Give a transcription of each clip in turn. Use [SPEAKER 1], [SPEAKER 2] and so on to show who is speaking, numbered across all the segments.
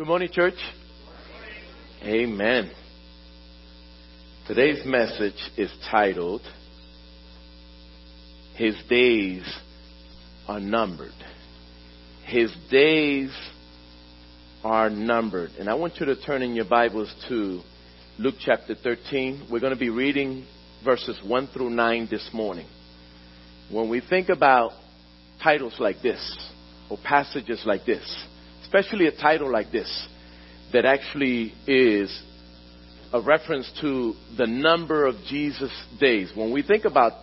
[SPEAKER 1] Good morning, church. Amen. Today's message is titled, His Days Are Numbered. His days are numbered. And I want you to turn in your Bibles to Luke chapter 13. We're going to be reading verses 1 through 9 this morning. When we think about titles like this, or passages like this, especially a title like this that actually is a reference to the number of Jesus' days. When we think about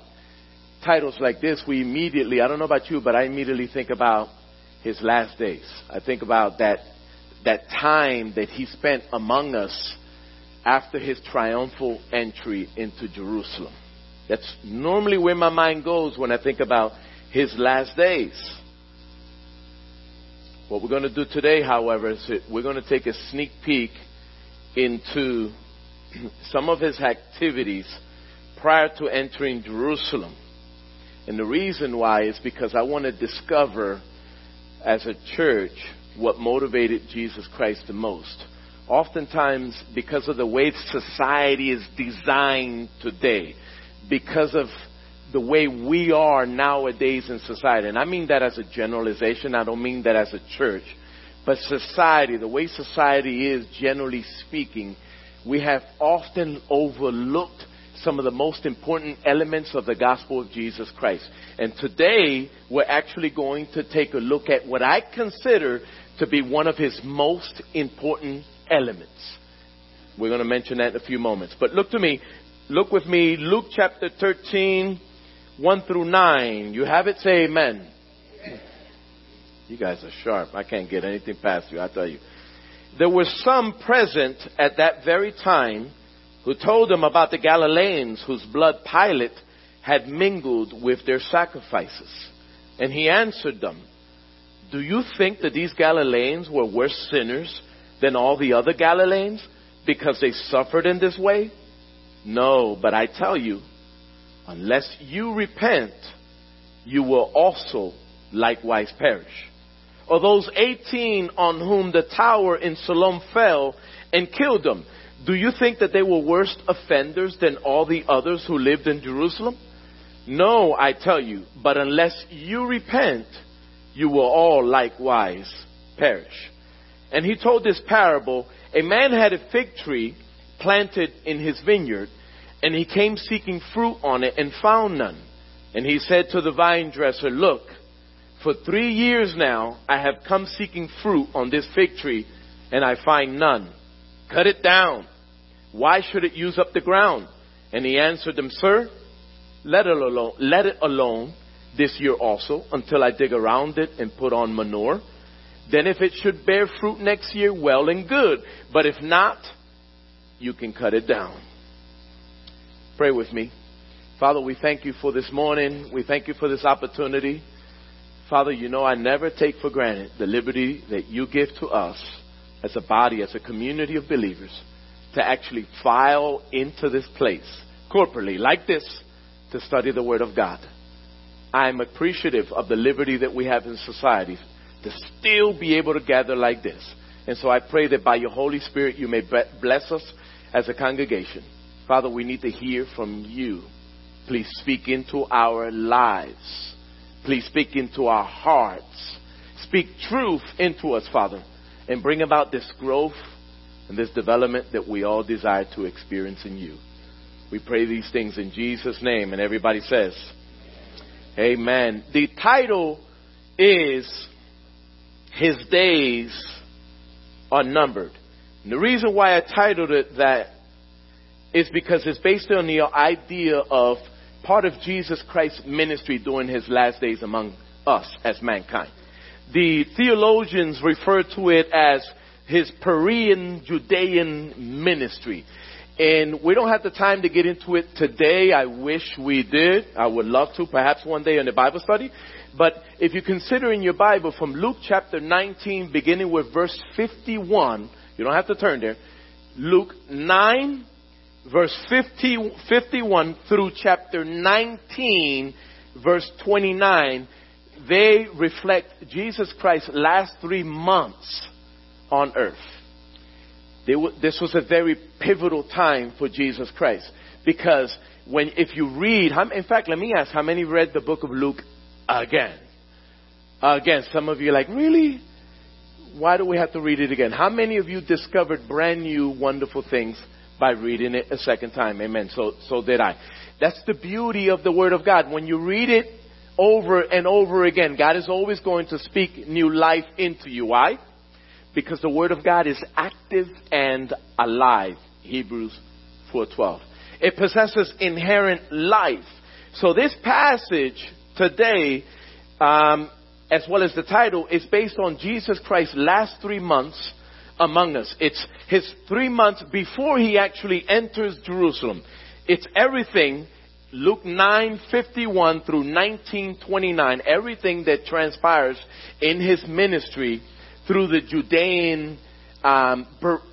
[SPEAKER 1] titles like this, we immediately, I don't know about you, but I immediately think about his last days. I think about that, that time that he spent among us after his triumphal entry into Jerusalem. That's normally where my mind goes when I think about his last days. What we're going to do today, however, is we're going to take a sneak peek into some of his activities prior to entering Jerusalem. And the reason why is because I want to discover as a church what motivated Jesus Christ the most. Oftentimes, because of the way society is designed today, because of the way we are nowadays in society. And I mean that as a generalization. I don't mean that as a church. But society, the way society is, generally speaking, we have often overlooked some of the most important elements of the gospel of Jesus Christ. And today, we're actually going to take a look at what I consider to be one of his most important elements. We're going to mention that in a few moments. But look to me. Look with me, Luke chapter 13, 1 through 9. You have it? Say amen. You guys are sharp. I can't get anything past you, I tell you. There were some present at that very time who told him about the Galileans whose blood Pilate had mingled with their sacrifices. And he answered them, Do you think that these Galileans were worse sinners than all the other Galileans because they suffered in this way? No, but I tell you, Unless you repent, you will also likewise perish. Or those 18 on whom the tower in Siloam fell and killed them, do you think that they were worse offenders than all the others who lived in Jerusalem? No, I tell you, but unless you repent, you will all likewise perish. And he told this parable, a man had a fig tree planted in his vineyard and he came seeking fruit on it and found none. And he said to the vine dresser, Look, for three years now I have come seeking fruit on this fig tree, and I find none. Cut it down. Why should it use up the ground? And he answered them, Sir, let it alone, let it alone this year also until I dig around it and put on manure. Then if it should bear fruit next year, well and good. But if not, you can cut it down. Pray with me. Father, we thank you for this morning. We thank you for this opportunity. Father, you know I never take for granted the liberty that you give to us as a body, as a community of believers, to actually file into this place corporately like this to study the Word of God. I'm appreciative of the liberty that we have in society to still be able to gather like this. And so I pray that by your Holy Spirit you may bless us as a congregation. Father, we need to hear from you. Please speak into our lives. Please speak into our hearts. Speak truth into us, Father, and bring about this growth and this development that we all desire to experience in you. We pray these things in Jesus' name, and everybody says, Amen. The title is His Days Are Numbered. And the reason why I titled it that is because it's based on the idea of part of Jesus Christ's ministry during his last days among us as mankind. The theologians refer to it as his Perean Judean ministry. And we don't have the time to get into it today. I wish we did. I would love to, perhaps one day in the Bible study. But if you consider in your Bible from Luke chapter 19, beginning with verse 51, you don't have to turn there. Luke 9, verse 50, 51 through chapter 19, verse 29, they reflect Jesus Christ's last three months on earth. This was a very pivotal time for Jesus Christ because when if you read, in fact, let me ask, how many read the book of Luke again? Again, some of you are like, really? Why do we have to read it again? How many of you discovered brand new, wonderful things by reading it a second time? Amen. So, so did I. That's the beauty of the Word of God. When you read it over and over again, God is always going to speak new life into you. Why? Because the Word of God is active and alive. Hebrews 4.12. It possesses inherent life. So this passage today, um, as well as the title, is based on Jesus Christ's last three months among us. It's his three months before he actually enters Jerusalem. It's everything, Luke 9:51 through 19:29, everything that transpires in his ministry through the Judean um,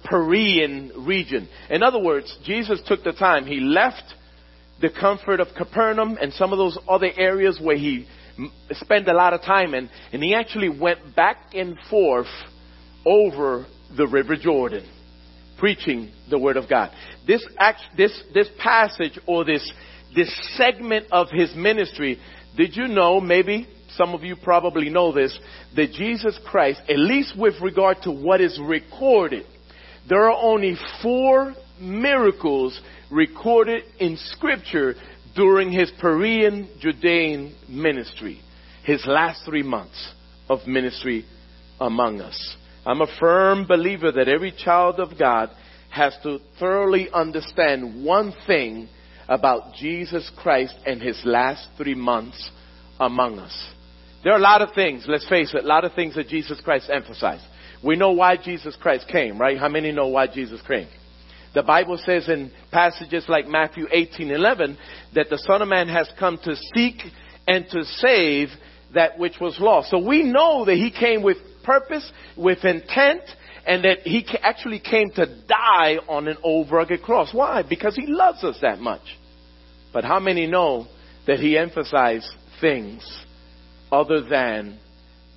[SPEAKER 1] Perean region. In other words, Jesus took the time. He left the comfort of Capernaum and some of those other areas where he spent a lot of time in, and he actually went back and forth over the River Jordan, preaching the Word of God. This act, this this passage or this this segment of his ministry, did you know? Maybe some of you probably know this that Jesus Christ, at least with regard to what is recorded, there are only four miracles recorded in Scripture during his Perean Judean ministry, his last three months of ministry among us. I'm a firm believer that every child of God has to thoroughly understand one thing about Jesus Christ and his last three months among us. There are a lot of things, let's face it, a lot of things that Jesus Christ emphasized. We know why Jesus Christ came, right? How many know why Jesus came? The Bible says in passages like Matthew 18, 11, that the Son of Man has come to seek and to save that which was lost. So we know that He came with purpose, with intent, and that He actually came to die on an old rugged cross. Why? Because He loves us that much. But how many know that He emphasized things other than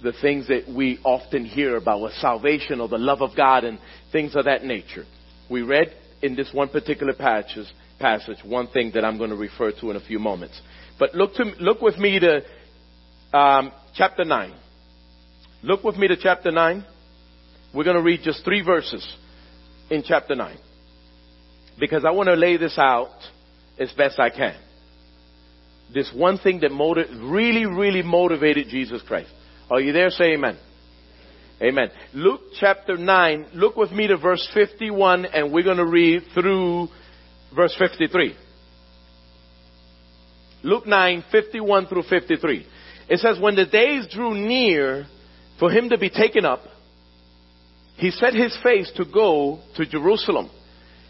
[SPEAKER 1] the things that we often hear about with salvation or the love of God and things of that nature? We read in this one particular passage, passage one thing that I'm going to refer to in a few moments. But look to look with me to um, chapter nine. Look with me to chapter nine. We're going to read just three verses in chapter nine because I want to lay this out as best I can. This one thing that motiv- really, really motivated Jesus Christ. Are you there? Say amen. Amen. Luke chapter 9, look with me to verse 51 and we're going to read through verse 53. Luke 9, 51 through 53. It says, when the days drew near for him to be taken up, he set his face to go to Jerusalem.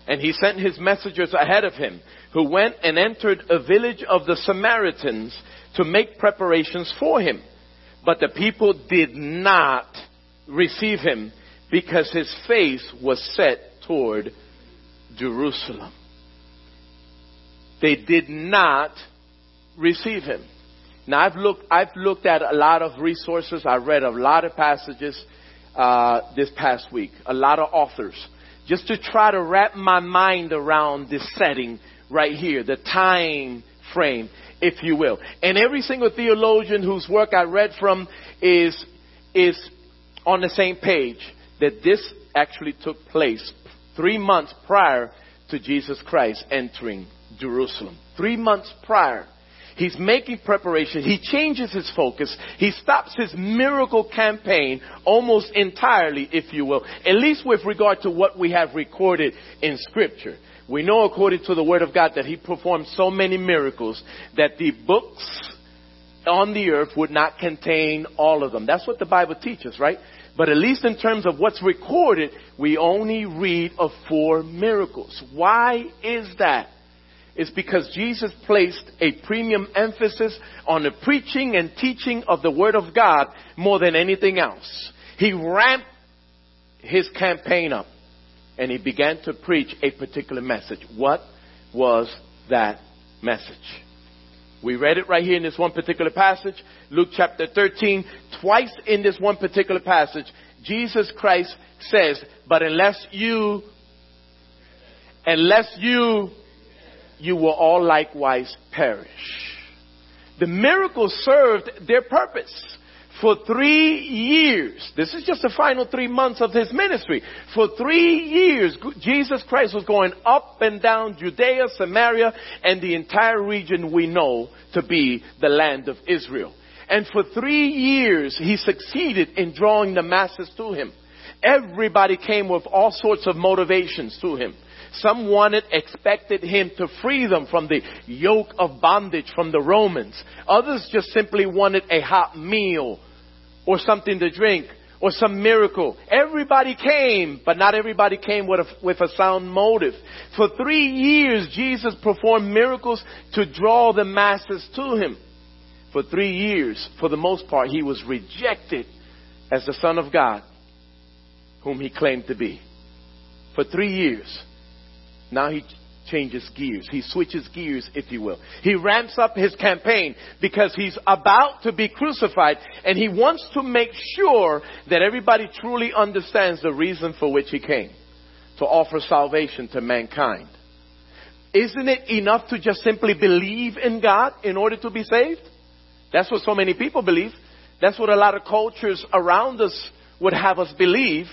[SPEAKER 1] And he sent his messengers ahead of him, who went and entered a village of the Samaritans to make preparations for him. But the people did not receive him because his face was set toward Jerusalem. They did not receive him. Now I've looked, I've looked at a lot of resources. I read a lot of passages uh, this past week, a lot of authors, just to try to wrap my mind around this setting right here, the time frame, if you will. And every single theologian whose work I read from is is on the same page that this actually took place three months prior to Jesus Christ entering Jerusalem. Three months prior. He's making preparation. He changes his focus. He stops his miracle campaign almost entirely, if you will, at least with regard to what we have recorded in scripture. We know according to the word of God that he performed so many miracles that the books on the earth would not contain all of them. That's what the Bible teaches, right? But at least in terms of what's recorded, we only read of four miracles. Why is that? It's because Jesus placed a premium emphasis on the preaching and teaching of the Word of God more than anything else. He ramped his campaign up and he began to preach a particular message. What was that message? We read it right here in this one particular passage, Luke chapter 13. Twice in this one particular passage, Jesus Christ says, but unless you, unless you, you will all likewise perish. The miracles served their purpose for three years. This is just the final three months of his ministry. For three years, Jesus Christ was going up and down Judea, Samaria, and the entire region we know to be the land of Israel. And for three years, he succeeded in drawing the masses to him. Everybody came with all sorts of motivations to him. Some wanted, expected him to free them from the yoke of bondage from the Romans. Others just simply wanted a hot meal or something to drink or some miracle. Everybody came, but not everybody came with a, with a sound motive. For three years, Jesus performed miracles to draw the masses to him. For three years, for the most part, he was rejected as the Son of God, whom he claimed to be. For three years. Now he changes gears. He switches gears, if you will. He ramps up his campaign because he's about to be crucified and he wants to make sure that everybody truly understands the reason for which he came. To offer salvation to mankind. Isn't it enough to just simply believe in God in order to be saved? That's what so many people believe. That's what a lot of cultures around us would have us believe.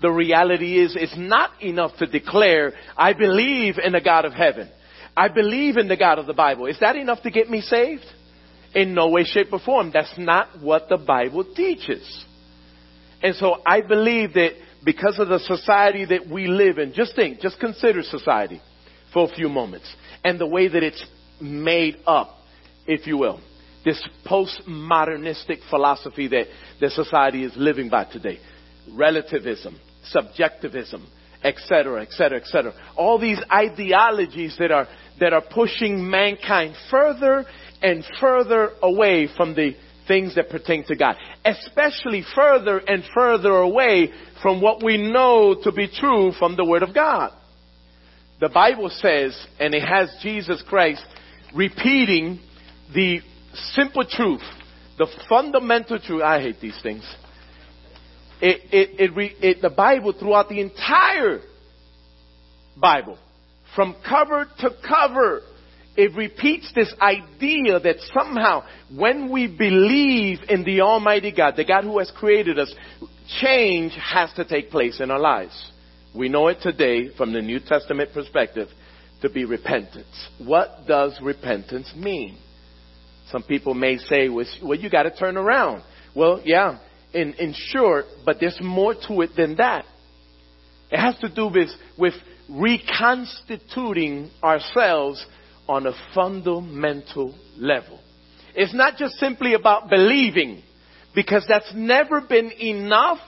[SPEAKER 1] The reality is, it's not enough to declare, I believe in the God of heaven. I believe in the God of the Bible. Is that enough to get me saved? In no way, shape, or form. That's not what the Bible teaches. And so I believe that because of the society that we live in, just think, just consider society for a few moments and the way that it's made up, if you will. This postmodernistic philosophy that the society is living by today. Relativism, subjectivism, etc., etc., etc. All these ideologies that are, that are pushing mankind further and further away from the things that pertain to God, especially further and further away from what we know to be true from the Word of God. The Bible says, and it has Jesus Christ repeating the simple truth, the fundamental truth. I hate these things it, it, it, it, the Bible throughout the entire Bible, from cover to cover, it repeats this idea that somehow when we believe in the Almighty God, the God who has created us, change has to take place in our lives. We know it today from the New Testament perspective to be repentance. What does repentance mean? Some people may say, well, you got to turn around. Well, yeah, in, in short, but there's more to it than that. It has to do with, with reconstituting ourselves on a fundamental level. It's not just simply about believing, because that's never been enough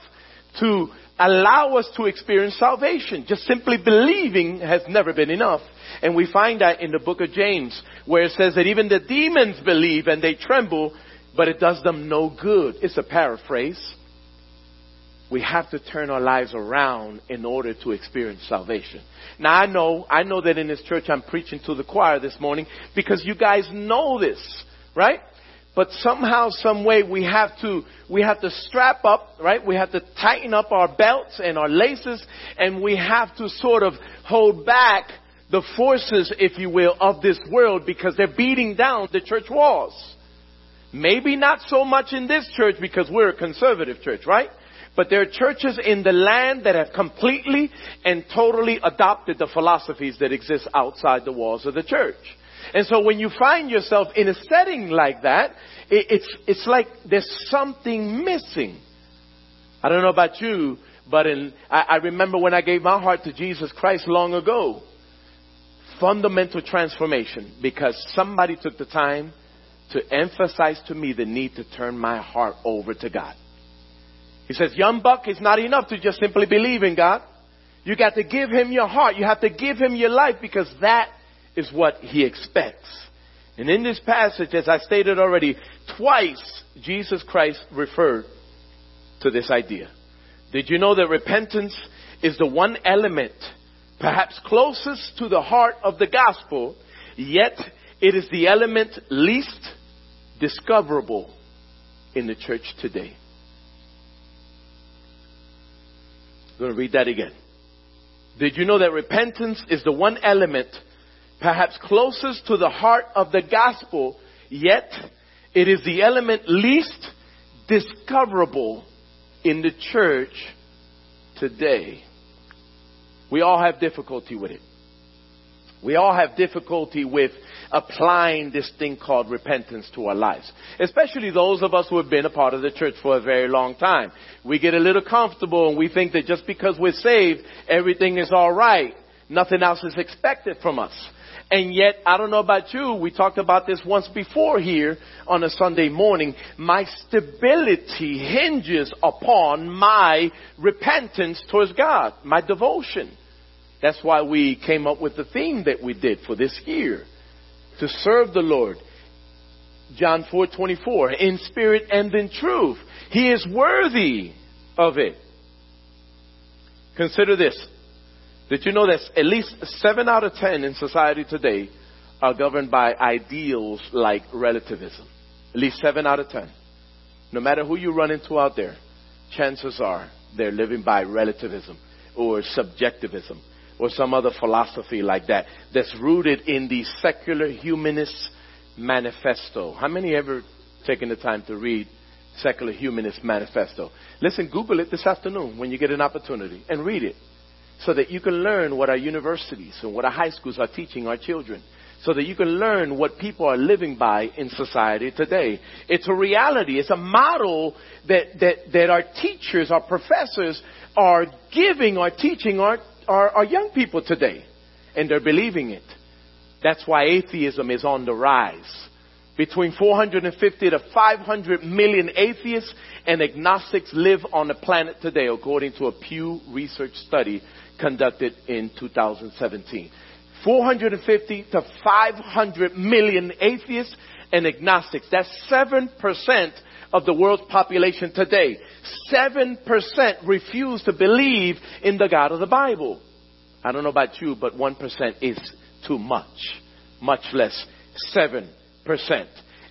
[SPEAKER 1] to allow us to experience salvation. Just simply believing has never been enough. And we find that in the book of James, where it says that even the demons believe and they tremble but it does them no good. It's a paraphrase. We have to turn our lives around in order to experience salvation. Now I know, I know that in this church I'm preaching to the choir this morning because you guys know this, right? But somehow, some way we have to, we have to strap up, right? We have to tighten up our belts and our laces and we have to sort of hold back the forces, if you will, of this world because they're beating down the church walls. Maybe not so much in this church because we're a conservative church, right? But there are churches in the land that have completely and totally adopted the philosophies that exist outside the walls of the church. And so when you find yourself in a setting like that, it, it's, it's like there's something missing. I don't know about you, but in, I, I remember when I gave my heart to Jesus Christ long ago. Fundamental transformation because somebody took the time to emphasize to me the need to turn my heart over to God. He says, young buck, it's not enough to just simply believe in God. You got to give him your heart. You have to give him your life because that is what he expects. And in this passage, as I stated already, twice Jesus Christ referred to this idea. Did you know that repentance is the one element perhaps closest to the heart of the gospel, yet it is the element least discoverable in the church today. I'm going to read that again. Did you know that repentance is the one element perhaps closest to the heart of the gospel, yet it is the element least discoverable in the church today? We all have difficulty with it. We all have difficulty with applying this thing called repentance to our lives. Especially those of us who have been a part of the church for a very long time. We get a little comfortable and we think that just because we're saved, everything is alright. Nothing else is expected from us. And yet, I don't know about you, we talked about this once before here on a Sunday morning. My stability hinges upon my repentance towards God, my devotion. That's why we came up with the theme that we did for this year. To serve the Lord. John 4:24 in spirit and in truth. He is worthy of it. Consider this. Did you know that at least 7 out of 10 in society today are governed by ideals like relativism? At least 7 out of 10. No matter who you run into out there, chances are they're living by relativism or subjectivism or some other philosophy like that that's rooted in the secular humanist manifesto. How many ever taken the time to read secular humanist manifesto? Listen, Google it this afternoon when you get an opportunity and read it so that you can learn what our universities and what our high schools are teaching our children so that you can learn what people are living by in society today. It's a reality. It's a model that, that, that our teachers, our professors are giving or teaching our are, young people today, and they're believing it. That's why atheism is on the rise. Between 450 to 500 million atheists and agnostics live on the planet today, according to a Pew Research study conducted in 2017. 450 to 500 million atheists and agnostics. That's 7% of the world's population today. 7% refuse to believe in the God of the Bible. I don't know about you, but 1% is too much. Much less 7%.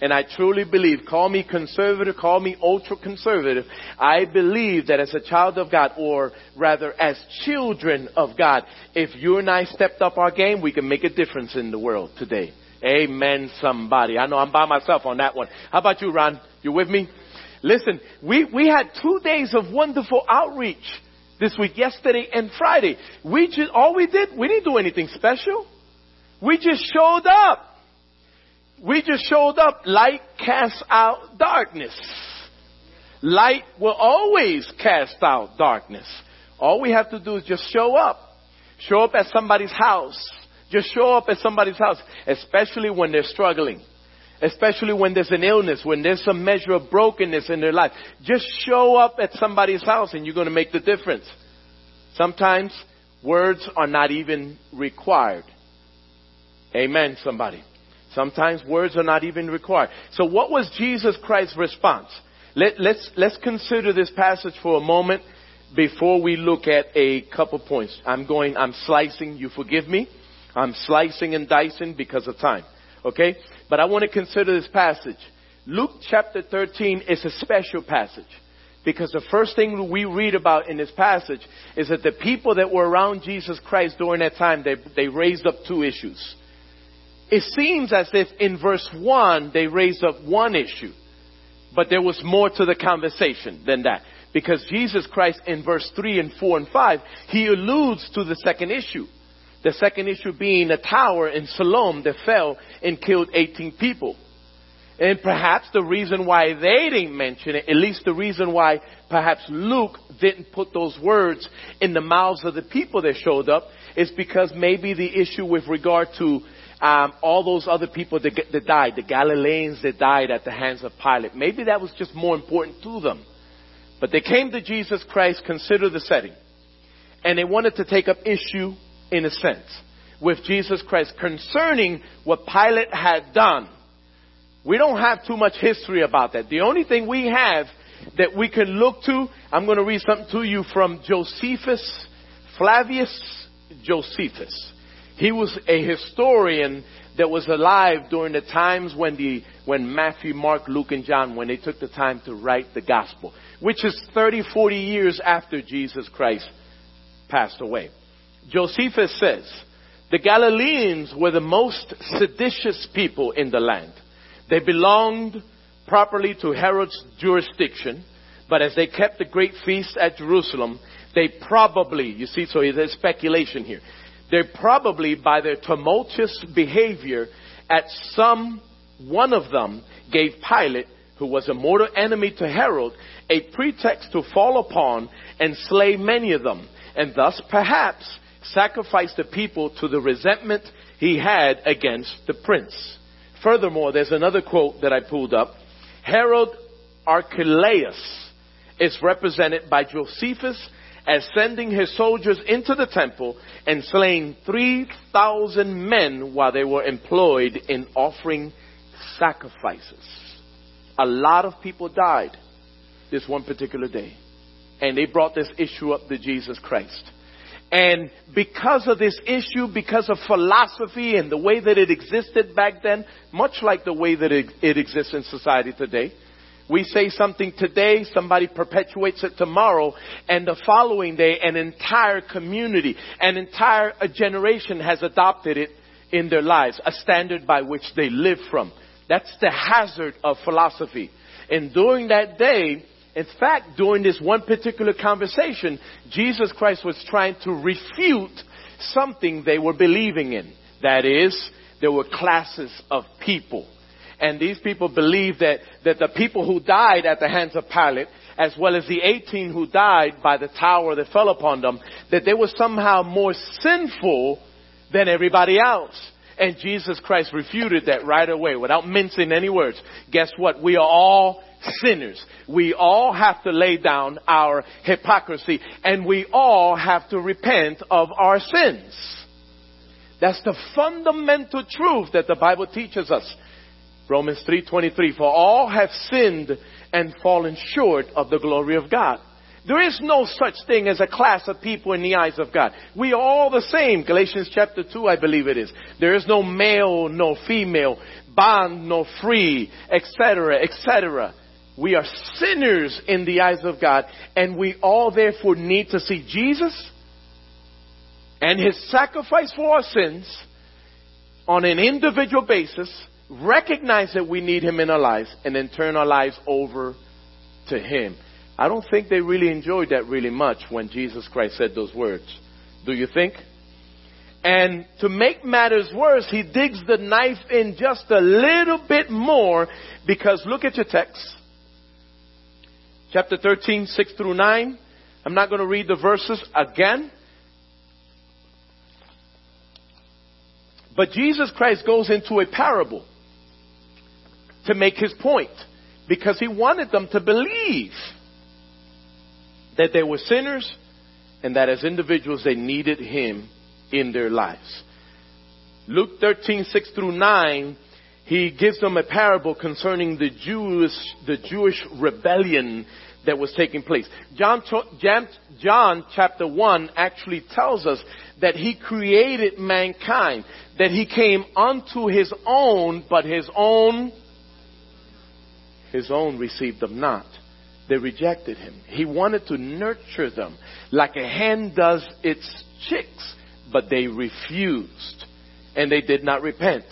[SPEAKER 1] And I truly believe, call me conservative, call me ultra conservative. I believe that as a child of God, or rather as children of God, if you and I stepped up our game, we can make a difference in the world today. Amen, somebody. I know I'm by myself on that one. How about you, Ron? You with me? Listen, we, we had two days of wonderful outreach this week, yesterday and Friday. We just, all we did, we didn't do anything special. We just showed up. We just showed up. Light casts out darkness. Light will always cast out darkness. All we have to do is just show up. Show up at somebody's house. Just show up at somebody's house, especially when they're struggling especially when there's an illness, when there's some measure of brokenness in their life. Just show up at somebody's house and you're going to make the difference. Sometimes words are not even required. Amen, somebody. Sometimes words are not even required. So what was Jesus Christ's response? Let, let's, let's consider this passage for a moment before we look at a couple points. I'm going, I'm slicing, you forgive me. I'm slicing and dicing because of time. Okay? But I want to consider this passage. Luke chapter 13 is a special passage. Because the first thing we read about in this passage is that the people that were around Jesus Christ during that time, they, they raised up two issues. It seems as if in verse 1 they raised up one issue, but there was more to the conversation than that. Because Jesus Christ in verse 3 and 4 and 5, he alludes to the second issue. The second issue being a tower in Siloam that fell and killed 18 people. And perhaps the reason why they didn't mention it, at least the reason why perhaps Luke didn't put those words in the mouths of the people that showed up, is because maybe the issue with regard to um, all those other people that, that died, the Galileans that died at the hands of Pilate, maybe that was just more important to them. But they came to Jesus Christ, consider the setting, and they wanted to take up issue in a sense, with Jesus Christ concerning what Pilate had done. We don't have too much history about that. The only thing we have that we can look to, I'm going to read something to you from Josephus, Flavius Josephus. He was a historian that was alive during the times when the when Matthew, Mark, Luke, and John when they took the time to write the gospel, which is 30, 40 years after Jesus Christ passed away. Josephus says, the Galileans were the most seditious people in the land. They belonged properly to Herod's jurisdiction, but as they kept the great feast at Jerusalem, they probably, you see, so there's speculation here. They probably, by their tumultuous behavior, at some one of them gave Pilate, who was a mortal enemy to Herod, a pretext to fall upon and slay many of them, and thus perhaps sacrifice the people to the resentment he had against the prince. Furthermore, there's another quote that I pulled up. Herod Archelaus is represented by Josephus as sending his soldiers into the temple and slaying 3,000 men while they were employed in offering sacrifices. A lot of people died this one particular day. And they brought this issue up to Jesus Christ. And because of this issue, because of philosophy and the way that it existed back then, much like the way that it, exists in society today, we say something today, somebody perpetuates it tomorrow, and the following day, an entire community, an entire generation has adopted it in their lives, a standard by which they live from. That's the hazard of philosophy. And during that day, in fact, during this one particular conversation, Jesus Christ was trying to refute something they were believing in. That is, there were classes of people. And these people believed that, that the people who died at the hands of Pilate, as well as the 18 who died by the tower that fell upon them, that they were somehow more sinful than everybody else. And Jesus Christ refuted that right away without mincing any words. Guess what? We are all sinners. We all have to lay down our hypocrisy and we all have to repent of our sins. That's the fundamental truth that the Bible teaches us. Romans 3:23 for all have sinned and fallen short of the glory of God. There is no such thing as a class of people in the eyes of God. We are all the same. Galatians chapter 2, I believe it is. There is no male, no female, bond, no free, etc., etc. We are sinners in the eyes of God, and we all therefore need to see Jesus and His sacrifice for our sins on an individual basis, recognize that we need Him in our lives, and then turn our lives over to Him. I don't think they really enjoyed that really much when Jesus Christ said those words. Do you think? And to make matters worse, he digs the knife in just a little bit more because look at your text chapter 13, 6 through 9. I'm not going to read the verses again. But Jesus Christ goes into a parable to make his point because he wanted them to believe that they were sinners and that as individuals they needed him in their lives. Luke 13, 6 through 9 he gives them a parable concerning the Jewish, the Jewish rebellion that was taking place. John, John, chapter 1 actually tells us that he created mankind, that he came unto his own, but his own, his own received them not. They rejected him. He wanted to nurture them like a hen does its chicks, but they refused and they did not repent.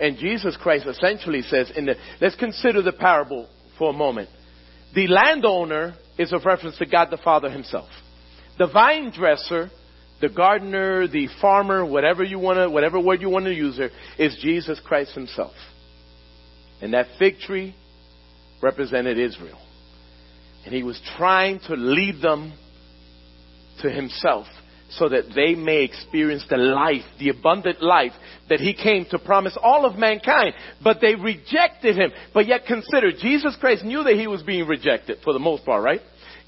[SPEAKER 1] And Jesus Christ essentially says in the, let's consider the parable for a moment. The landowner is a reference to God the Father himself. The vine dresser, the gardener, the farmer, whatever you want to, whatever word you want to use there, is Jesus Christ himself. And that fig tree represented Israel. And he was trying to lead them to himself so that they may experience the life, the abundant life that he came to promise all of mankind. But they rejected him. But yet consider, Jesus Christ knew that he was being rejected for the most part, right?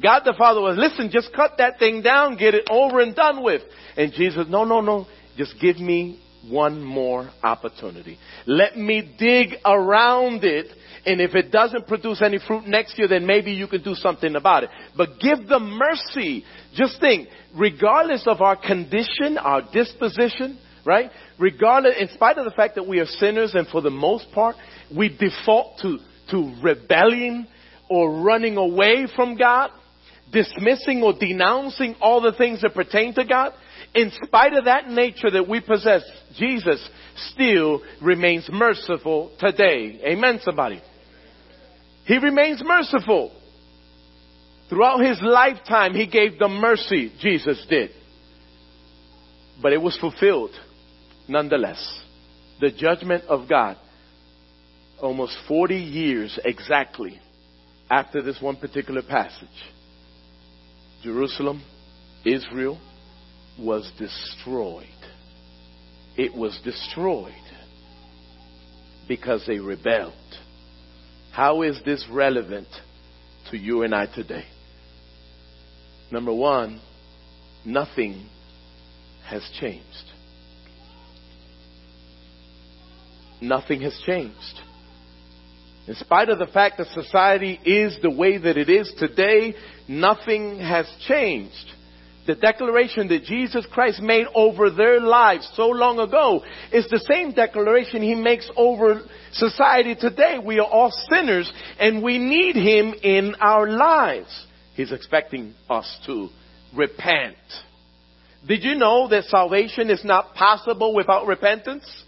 [SPEAKER 1] God the Father was, listen, just cut that thing down, get it over and done with. And Jesus, no, no, no, just give me one more opportunity. Let me dig around it and if it doesn't produce any fruit next year, then maybe you can do something about it. But give them mercy. Just think, regardless of our condition, our disposition, right? Regardless, in spite of the fact that we are sinners and for the most part, we default to, to rebellion or running away from God. dismissing or denouncing all the things that pertain to God, in spite of that nature that we possess, Jesus still remains merciful today. Amen, somebody. He remains merciful. Throughout his lifetime, he gave the mercy, Jesus did. But it was fulfilled nonetheless. The judgment of God, almost 40 years exactly after this one particular passage, Jerusalem, Israel, was destroyed. It was destroyed because they rebelled. How is this relevant to you and I today? Number one, nothing has changed. Nothing has changed. In spite of the fact that society is the way that it is today, nothing has changed. The declaration that Jesus Christ made over their lives so long ago is the same declaration he makes over society today. We are all sinners and we need him in our lives. He's expecting us to repent. Did you know that salvation is not possible without repentance?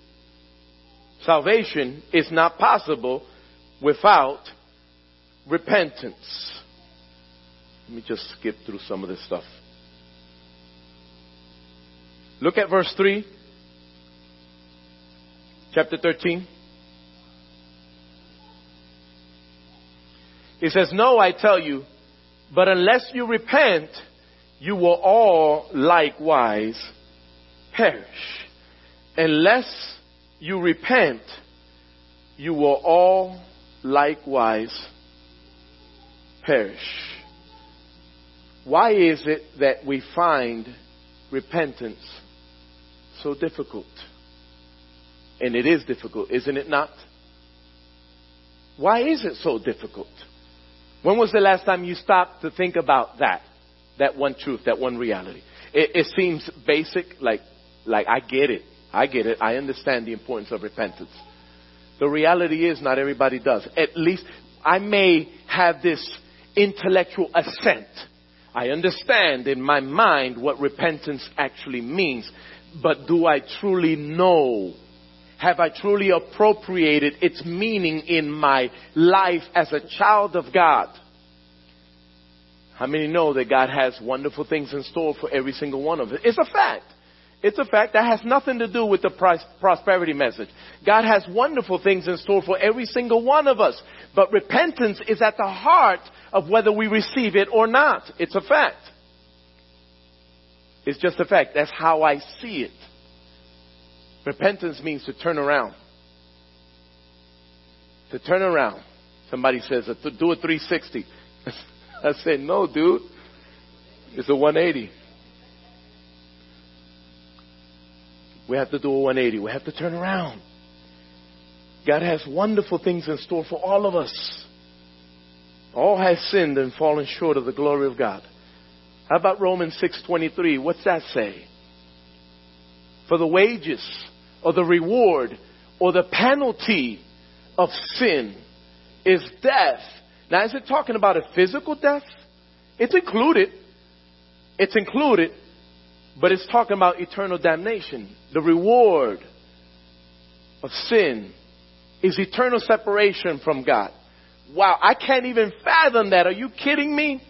[SPEAKER 1] Salvation is not possible without repentance. Let me just skip through some of this stuff. Look at verse 3, chapter 13. He says, No, I tell you, but unless you repent, you will all likewise perish. Unless you repent, you will all likewise perish. Why is it that we find repentance so difficult? And it is difficult, isn't it not? Why is it so difficult? When was the last time you stopped to think about that? That one truth, that one reality. It, it seems basic, like, like I get it. I get it. I understand the importance of repentance. The reality is not everybody does. At least I may have this intellectual assent. I understand in my mind what repentance actually means. But do I truly know? Have I truly appropriated its meaning in my life as a child of God? How many know that God has wonderful things in store for every single one of us? It's a fact. It's a fact that has nothing to do with the prosperity message. God has wonderful things in store for every single one of us. But repentance is at the heart of whether we receive it or not. It's a fact. It's just a fact. That's how I see it. Repentance means to turn around. To turn around. Somebody says, uh, do a 360. I say, no, dude. It's a 180. We have to do a 180. We have to turn around. God has wonderful things in store for all of us. All has sinned and fallen short of the glory of God. How about Romans 6:23? What's that say? For the wages or the reward or the penalty of sin is death. Now is it talking about a physical death? It's included. It's included, but it's talking about eternal damnation. The reward of sin is eternal separation from God. Wow, I can't even fathom that. Are you kidding me?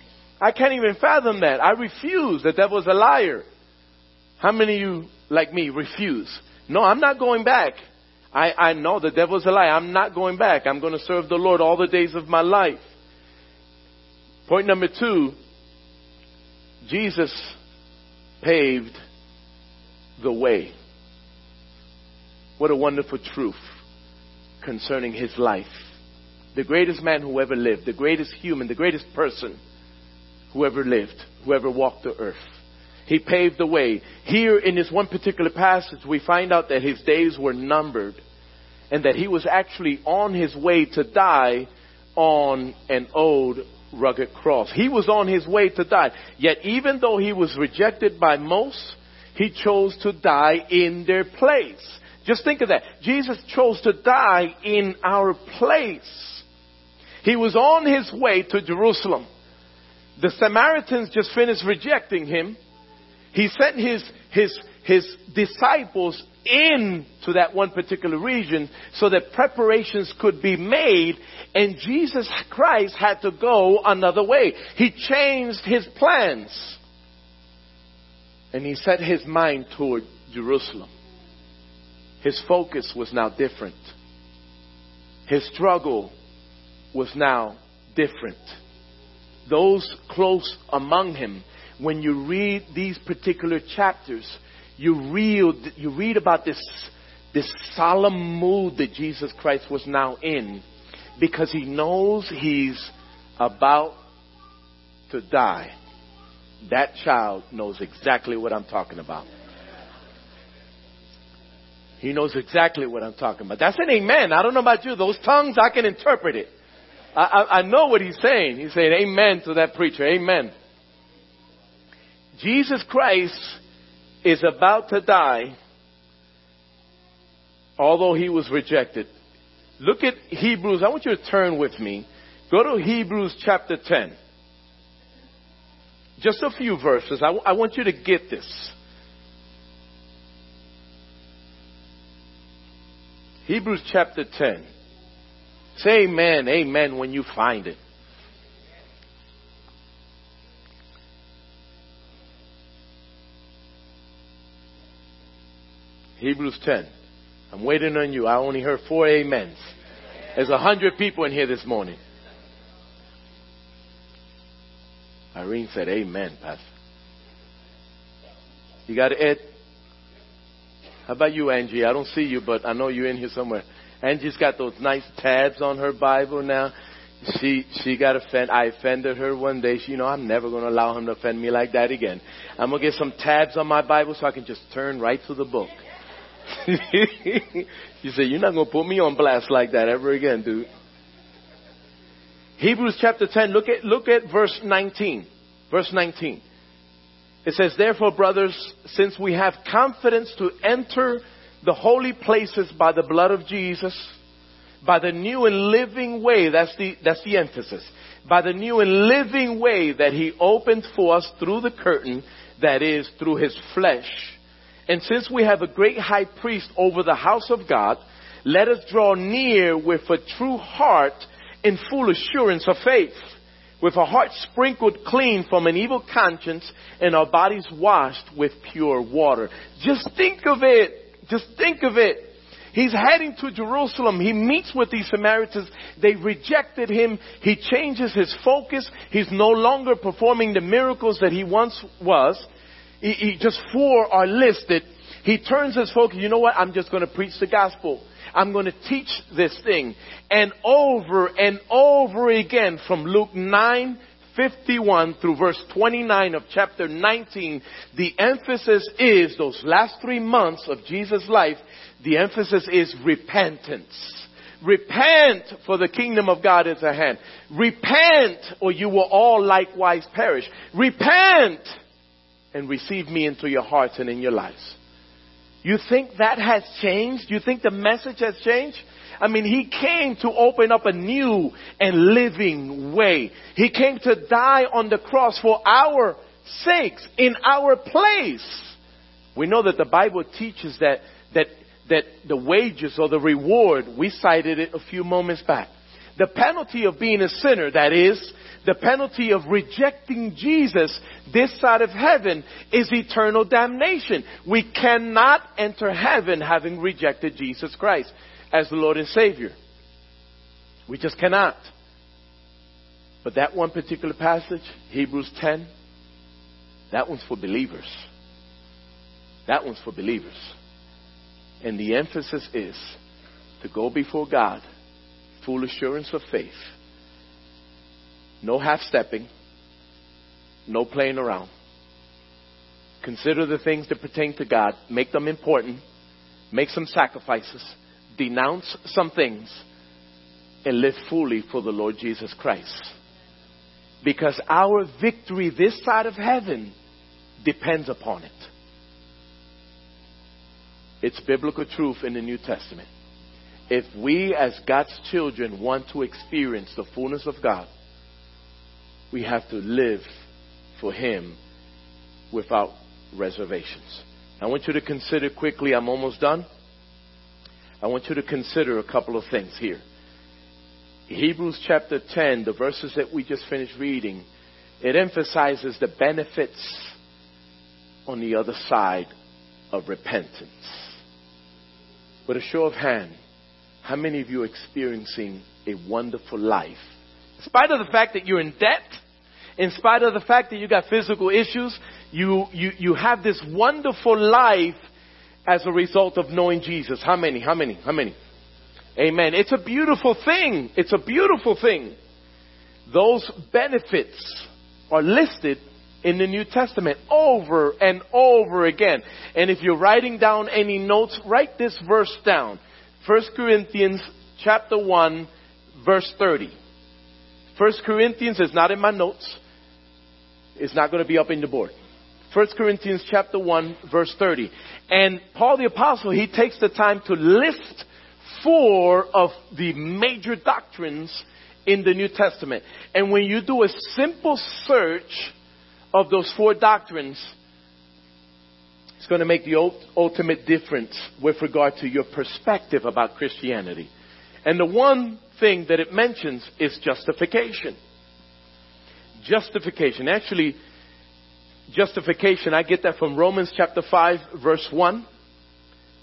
[SPEAKER 1] I can't even fathom that. I refuse. The devil's a liar. How many of you, like me, refuse? No, I'm not going back. I, I know the devil's a liar. I'm not going back. I'm going to serve the Lord all the days of my life. Point number two Jesus paved the way. What a wonderful truth concerning his life. The greatest man who ever lived, the greatest human, the greatest person who ever lived, whoever walked the earth. He paved the way. Here in this one particular passage, we find out that his days were numbered and that he was actually on his way to die on an old rugged cross. He was on his way to die. Yet even though he was rejected by most, he chose to die in their place. Just think of that. Jesus chose to die in our place. He was on his way to Jerusalem. The Samaritans just finished rejecting him. He sent his, his, his disciples into that one particular region so that preparations could be made and Jesus Christ had to go another way. He changed his plans and he set his mind toward Jerusalem. His focus was now different. His struggle was now different. Those close among him, when you read these particular chapters, you read, you read about this, this solemn mood that Jesus Christ was now in because he knows he's about to die. That child knows exactly what I'm talking about. He knows exactly what I'm talking about. That's an amen. I don't know about you. Those tongues, I can interpret it. I, I, know what he's saying. He's saying amen to that preacher. Amen. Jesus Christ is about to die, although he was rejected. Look at Hebrews. I want you to turn with me. Go to Hebrews chapter 10. Just a few verses. I, I want you to get this. Hebrews chapter 10. Say amen, amen when you find it. Hebrews 10. I'm waiting on you. I only heard four amens. There's a hundred people in here this morning. Irene said, Amen, Pastor. You got it? How about you, Angie? I don't see you, but I know you're in here somewhere. Angie's got those nice tabs on her Bible now. She she got offended. I offended her one day. She, you know, I'm never going to allow him to offend me like that again. I'm gonna get some tabs on my Bible so I can just turn right to the book. she said, "You're not gonna put me on blast like that ever again, dude." Hebrews chapter 10. Look at look at verse 19. Verse 19. It says, Therefore, brothers, since we have confidence to enter the holy places by the blood of Jesus, by the new and living way, that's the, that's the emphasis, by the new and living way that He opened for us through the curtain, that is, through His flesh. And since we have a great high priest over the house of God, let us draw near with a true heart in full assurance of faith with a heart sprinkled clean from an evil conscience and our bodies washed with pure water. Just think of it. Just think of it. He's heading to Jerusalem. He meets with these Samaritans. They rejected him. He changes his focus. He's no longer performing the miracles that he once was. He, he just four are listed. He turns his focus. You know what? I'm just going to preach the gospel. I'm going to teach this thing. And over and over again from Luke 9, 51 through verse 29 of chapter 19, the emphasis is those last three months of Jesus' life, the emphasis is repentance. Repent for the kingdom of God is at hand. Repent or you will all likewise perish. Repent and receive me into your hearts and in your lives. You think that has changed? You think the message has changed? I mean, he came to open up a new and living way. He came to die on the cross for our sakes, in our place. We know that the Bible teaches that, that, that the wages or the reward, we cited it a few moments back. The penalty of being a sinner, that is, the penalty of rejecting Jesus this side of heaven is eternal damnation. We cannot enter heaven having rejected Jesus Christ as the Lord and Savior. We just cannot. But that one particular passage, Hebrews 10, that one's for believers. That one's for believers. And the emphasis is to go before God, full assurance of faith no half stepping. No playing around. Consider the things that pertain to God. Make them important. Make some sacrifices. Denounce some things. And live fully for the Lord Jesus Christ. Because our victory this side of heaven depends upon it. It's biblical truth in the New Testament. If we, as God's children, want to experience the fullness of God, we have to live for Him without reservations. I want you to consider quickly, I'm almost done. I want you to consider a couple of things here. Hebrews chapter 10, the verses that we just finished reading, it emphasizes the benefits on the other side of repentance. With a show of hand, how many of you are experiencing a wonderful life? In spite of the fact that you're in debt, in spite of the fact that you got physical issues, you, you, you have this wonderful life as a result of knowing Jesus. How many? How many? How many? Amen. It's a beautiful thing. It's a beautiful thing. Those benefits are listed in the New Testament over and over again. And if you're writing down any notes, write this verse down. 1 Corinthians chapter 1 verse 30. 1 Corinthians is not in my notes. It's not going to be up in the board. 1 Corinthians chapter 1 verse 30. And Paul the apostle, he takes the time to list four of the major doctrines in the New Testament. And when you do a simple search of those four doctrines, it's going to make the ultimate difference with regard to your perspective about Christianity. And the one thing that it mentions is justification. Justification. Actually, justification, I get that from Romans chapter 5, verse 1.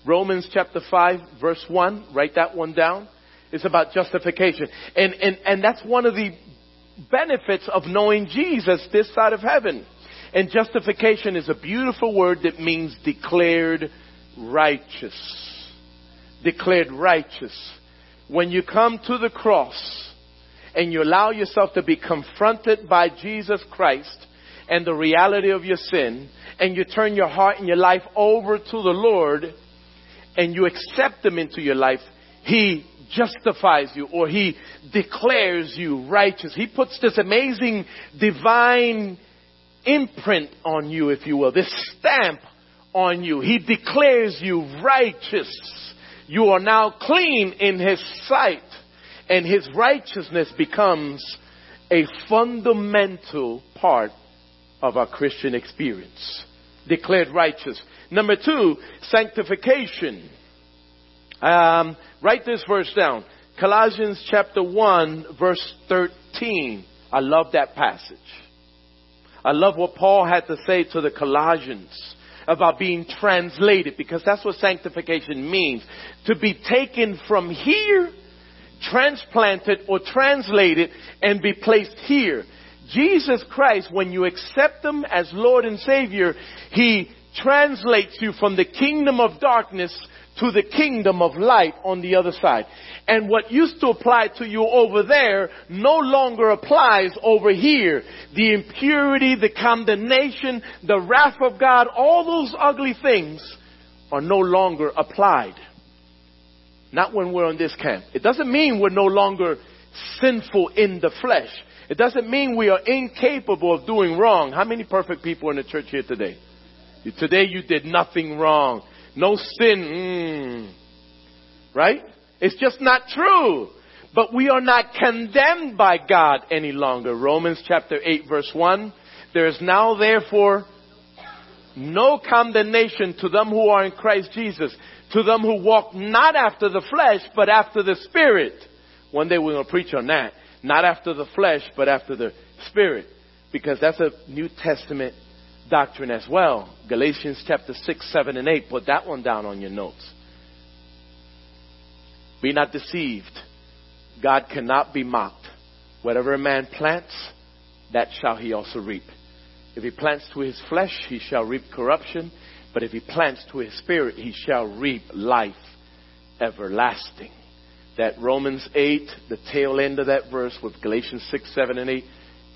[SPEAKER 1] Romans chapter 5 verse 1, write that one down. It's about justification. And, and, and that's one of the benefits of knowing Jesus this side of heaven. And justification is a beautiful word that means declared righteous. Declared righteous. When you come to the cross and you allow yourself to be confronted by Jesus Christ and the reality of your sin, and you turn your heart and your life over to the Lord, and you accept Him into your life, He justifies you or He declares you righteous. He puts this amazing divine imprint on you, if you will, this stamp on you. He declares you righteous. You are now clean in His sight and His righteousness becomes a fundamental part of our Christian experience. Declared righteous. Number two, sanctification. Um, write this verse down. Colossians chapter 1 verse 13. I love that passage. I love what Paul had to say to the Colossians about being translated because that's what sanctification means. To be taken from here, transplanted or translated and be placed here. Jesus Christ, when you accept Him as Lord and Savior, He translates you from the kingdom of darkness to the kingdom of light on the other side. And what used to apply to you over there no longer applies over here. The impurity, the condemnation, the wrath of God, all those ugly things are no longer applied. Not when we're on this camp. It doesn't mean we're no longer sinful in the flesh. It doesn't mean we are incapable of doing wrong. How many perfect people in the church here today? Today you did nothing wrong. No sin. Mm. Right? It's just not true. But we are not condemned by God any longer. Romans chapter 8 verse 1. There is now therefore no condemnation to them who are in Christ Jesus. To them who walk not after the flesh, but after the Spirit. One day we're going to preach on that. Not after the flesh, but after the Spirit. Because that's a New Testament doctrine as well. Galatians chapter 6, 7, and 8. Put that one down on your notes. Be not deceived. God cannot be mocked. Whatever a man plants, that shall he also reap. If he plants to his flesh, he shall reap corruption. But if he plants to his spirit, he shall reap life everlasting. That Romans 8, the tail end of that verse with Galatians 6, 7, and 8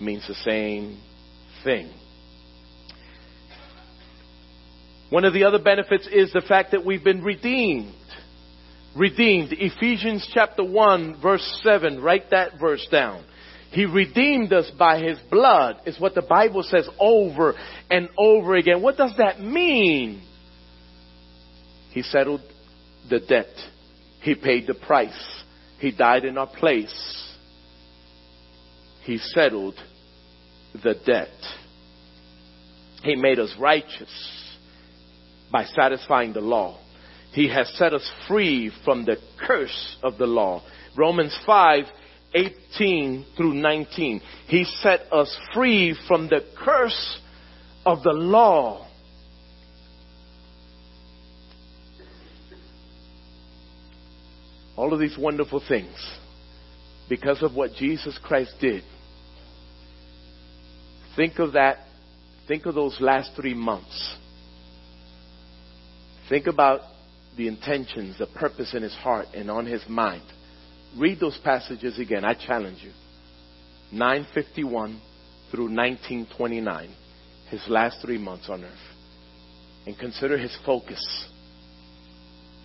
[SPEAKER 1] means the same thing. One of the other benefits is the fact that we've been redeemed. Redeemed. Ephesians chapter 1 verse 7. Write that verse down. He redeemed us by His blood is what the Bible says over and over again. What does that mean? He settled the debt. He paid the price. He died in our place. He settled the debt. He made us righteous by satisfying the law. He has set us free from the curse of the law. Romans 5, 18 through 19. He set us free from the curse of the law. All of these wonderful things because of what Jesus Christ did. Think of that. Think of those last three months. Think about the intentions, the purpose in his heart and on his mind. Read those passages again. I challenge you. 951 through 1929, his last three months on earth. And consider his focus,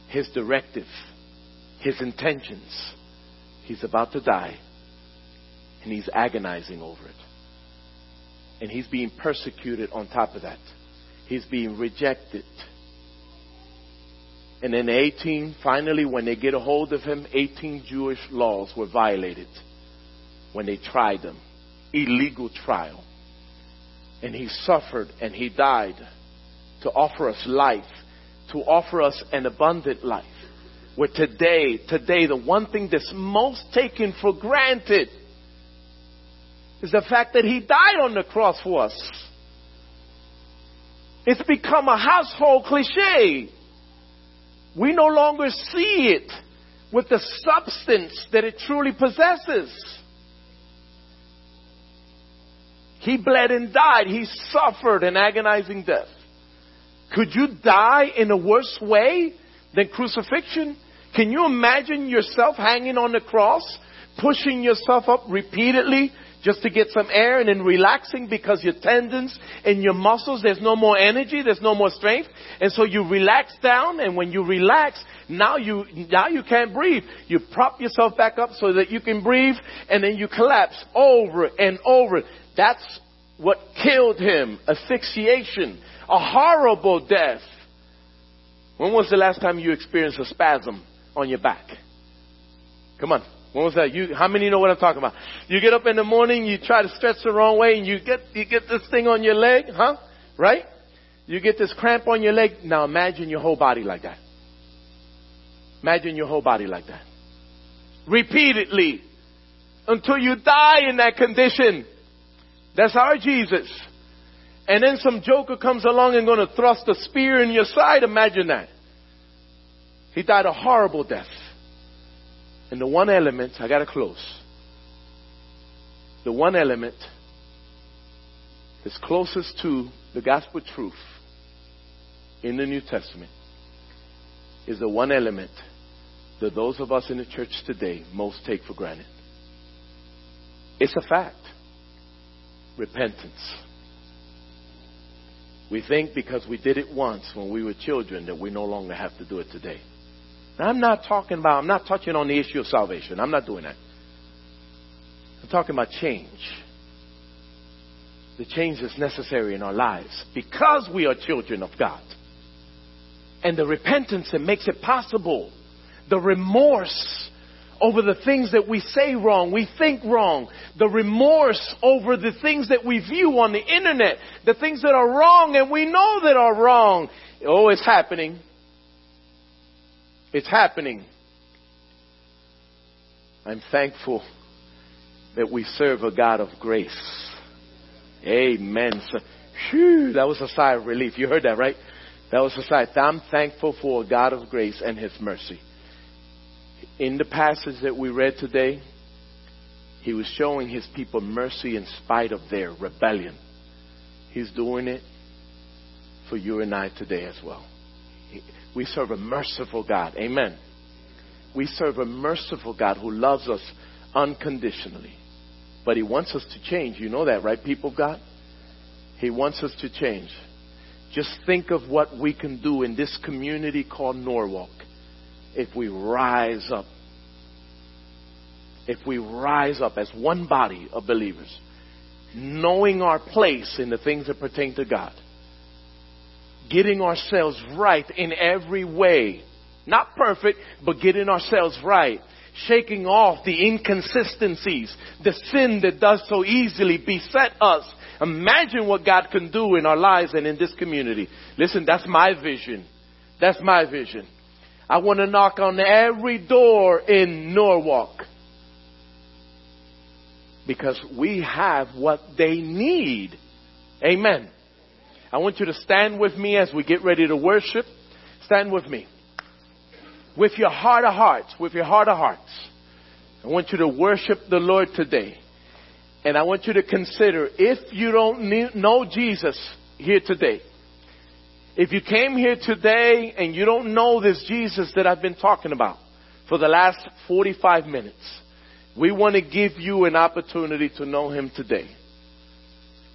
[SPEAKER 1] his directive, his intentions. He's about to die, and he's agonizing over it. And he's being persecuted on top of that. He's being rejected. And in 18, finally, when they get a hold of him, 18 Jewish laws were violated when they tried him. Illegal trial. And he suffered and he died to offer us life, to offer us an abundant life. Where today, today, the one thing that's most taken for granted is the fact that he died on the cross for us. It's become a household cliche. We no longer see it with the substance that it truly possesses. He bled and died. He suffered an agonizing death. Could you die in a worse way than crucifixion? Can you imagine yourself hanging on the cross, pushing yourself up repeatedly just to get some air and then relaxing because your tendons and your muscles, there's no more energy, there's no more strength. And so you relax down and when you relax, now you, now you can't breathe. You prop yourself back up so that you can breathe and then you collapse over and over. That's what killed him. Asphyxiation. A horrible death. When was the last time you experienced a spasm on your back? Come on. When was that? You, how many know what I'm talking about? You get up in the morning, you try to stretch the wrong way, and you get you get this thing on your leg, huh? Right? You get this cramp on your leg. Now imagine your whole body like that. Imagine your whole body like that. Repeatedly. Until you die in that condition. That's our Jesus. And then some joker comes along and gonna thrust a spear in your side. Imagine that. He died a horrible death. And the one element, I gotta close. The one element that's closest to the gospel truth in the New Testament is the one element that those of us in the church today most take for granted. It's a fact. Repentance. We think because we did it once when we were children that we no longer have to do it today. Now, I'm not talking about, I'm not touching on the issue of salvation. I'm not doing that. I'm talking about change. The change is necessary in our lives because we are children of God. And the repentance that makes it possible. The remorse over the things that we say wrong, we think wrong, the remorse over the things that we view on the internet, the things that are wrong and we know that are wrong. Oh, it's happening. It's happening. I'm thankful that we serve a God of grace. Amen. So, whew, that was a sigh of relief. You heard that, right? That was a sigh. I'm thankful for a God of grace and His mercy. In the passage that we read today, He was showing His people mercy in spite of their rebellion. He's doing it for you and I today as well. We serve a merciful God. Amen. We serve a merciful God who loves us unconditionally. But He wants us to change. You know that, right, people of God? He wants us to change. Just think of what we can do in this community called Norwalk if we rise up. If we rise up as one body of believers, knowing our place in the things that pertain to God getting ourselves right in every way. Not perfect, but getting ourselves right. shaking off the inconsistencies, the sin that does so easily beset us. Imagine what God can do in our lives and in this community. Listen, that's my vision. That's my vision. I want to knock on every door in Norwalk because we have what they need. Amen. I want you to stand with me as we get ready to worship. Stand with me. With your heart of hearts, with your heart of hearts. I want you to worship the Lord today. And I want you to consider if you don't know Jesus here today, if you came here today and you don't know this Jesus that I've been talking about for the last 45 minutes, we want to give you an opportunity to know Him today.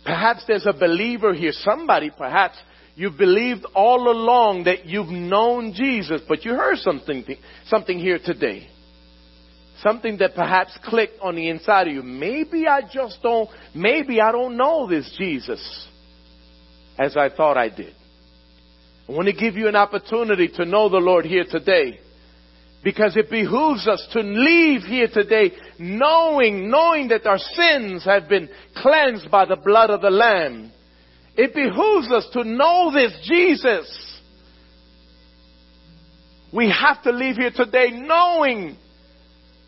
[SPEAKER 1] Perhaps there's a believer here, somebody perhaps you've believed all along that you've known Jesus, but you heard something, something here today. Something that perhaps clicked on the inside of you. Maybe I just don't, maybe I don't know this Jesus as I thought I did. I want to give you an opportunity to know the Lord here today. Because it behooves us to leave here today knowing, knowing that our sins have been cleansed by the blood of the Lamb. It behooves us to know this Jesus. We have to leave here today knowing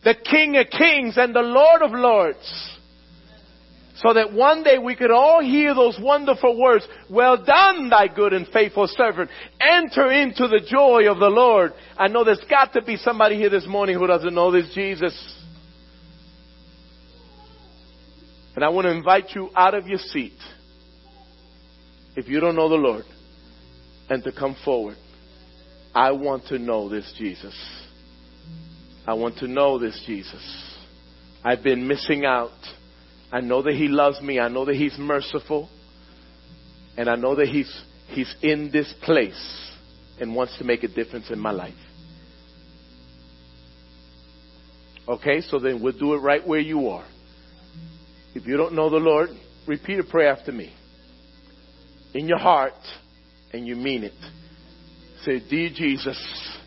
[SPEAKER 1] the King of Kings and the Lord of Lords. So that one day we could all hear those wonderful words, well done thy good and faithful servant. Enter into the joy of the Lord. I know there's got to be somebody here this morning who doesn't know this Jesus. And I want to invite you out of your seat, if you don't know the Lord, and to come forward. I want to know this Jesus. I want to know this Jesus. I've been missing out. I know that He loves me. I know that He's merciful. And I know that He's, He's in this place and wants to make a difference in my life. Okay, so then we'll do it right where you are. If you don't know the Lord, repeat a prayer after me. In your heart, and you mean it. Say, Dear Jesus,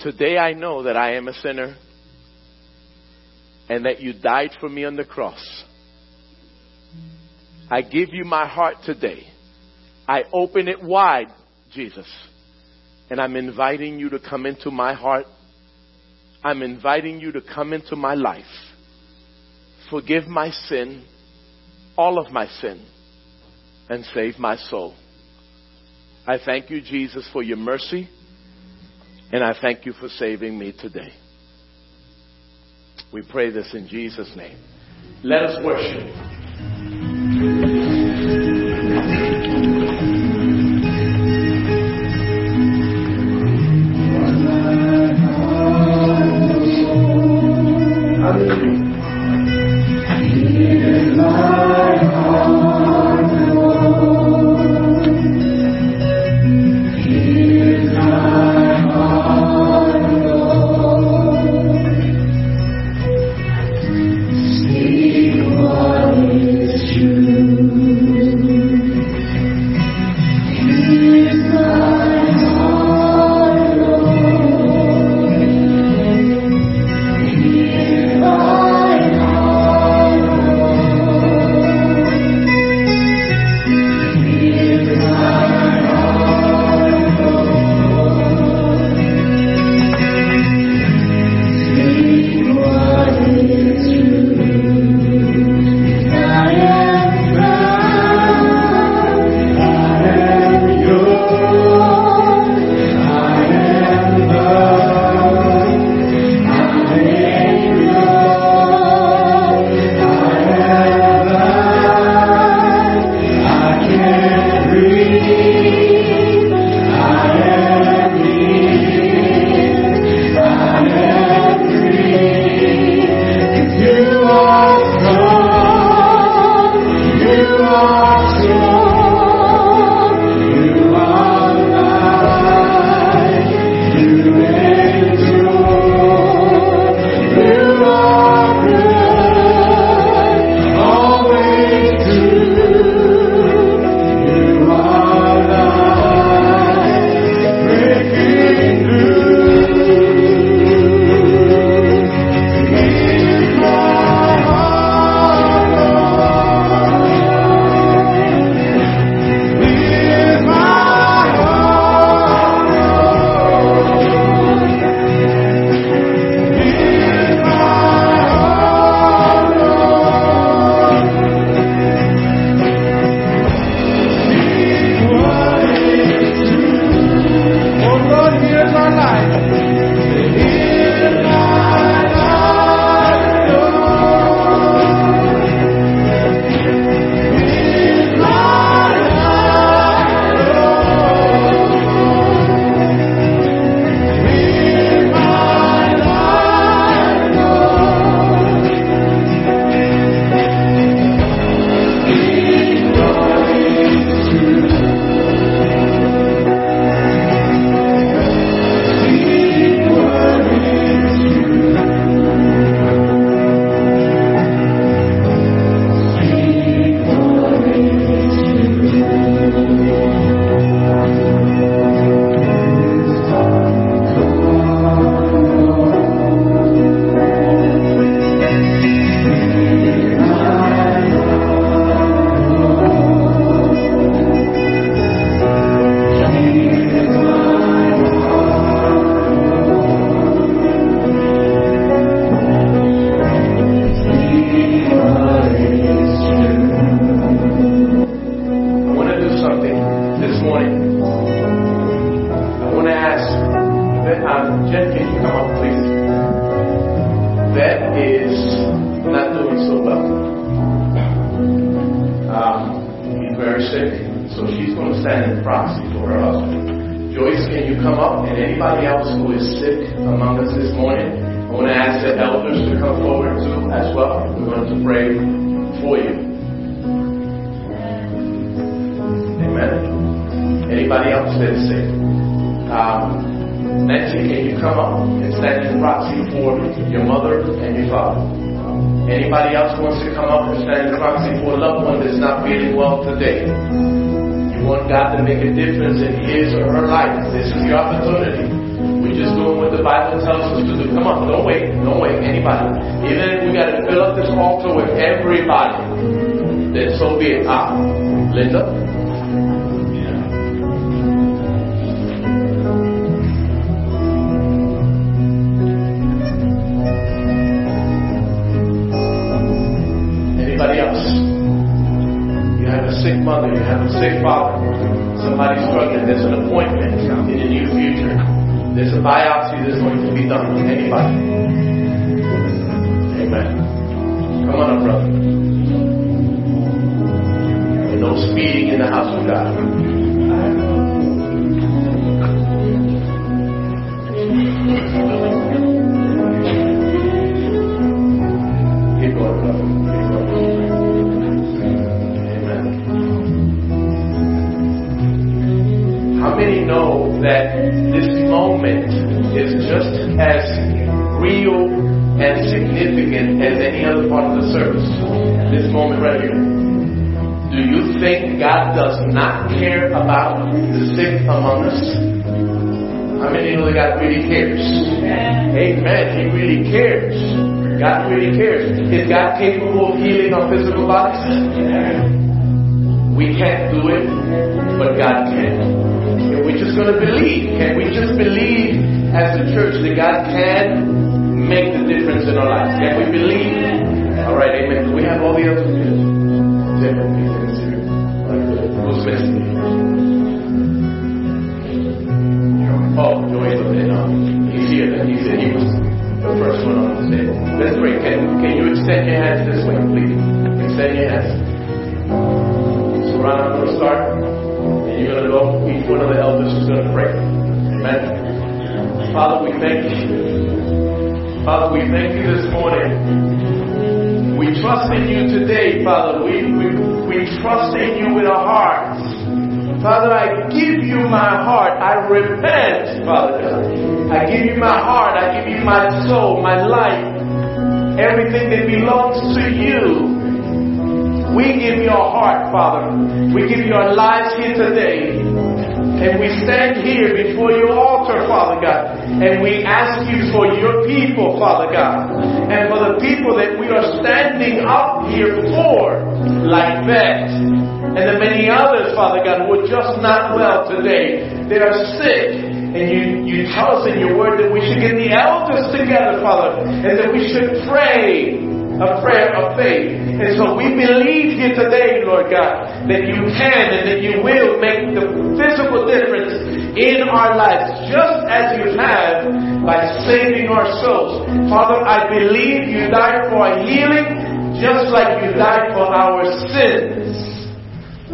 [SPEAKER 1] today I know that I am a sinner and that you died for me on the cross. I give you my heart today. I open it wide, Jesus. And I'm inviting you to come into my heart. I'm inviting you to come into my life. Forgive my sin, all of my sin, and save my soul. I thank you, Jesus, for your mercy, and I thank you for saving me today. We pray this in Jesus' name. Let us worship. Anybody. Even if we got to fill up this altar with everybody, then so be it. Ah, Linda? Anybody else? You have a sick mother, you have a sick father, somebody struggling, there's an appointment in the near future. There's a biopsy that's going to be done. Anybody? Amen. Come on up, brother. No speeding in the house of God. Keep brother. many know that this moment significant as any other part of the service? This moment right here. Do you think God does not care about the sick among us? How many know that God really cares? Amen. He really cares. God really cares. Is God capable of healing our physical bodies? We can't do it, but God can. And we're just going to believe. Can we just believe as a church that God can the difference in our lives? Can we believe? All right, amen. Do we have all the other people? Who's missing? Oh, Joey um, he's here. He's here. He was the first one on the table. Let's pray. Can, can you extend your hands this way, please? Extend your hands. So, Ron, I'm going to start. And you're going to go, each one of the elders is going to pray. Amen. Father, we thank you. Father, we thank you this morning. We trust in you today, Father. We, we, we trust in you with our hearts. Father, I give you my heart. I repent, Father God. I give you my heart. I give you my soul, my life, everything that belongs to you. We give you our heart, Father. We give you our lives here today. And we stand here before your altar, Father God. And we ask you for your people, Father God. And for the people that we are standing up here for, like that. And the many others, Father God, who are just not well today. They are sick. And you, you tell us in your word that we should get the elders together, Father, and that we should pray a prayer of faith. And so we believe here today, Lord God, that you can and that you will make the physical difference in our lives, just as you have by saving our souls. Father, I believe you died for our healing, just like you died for our sins.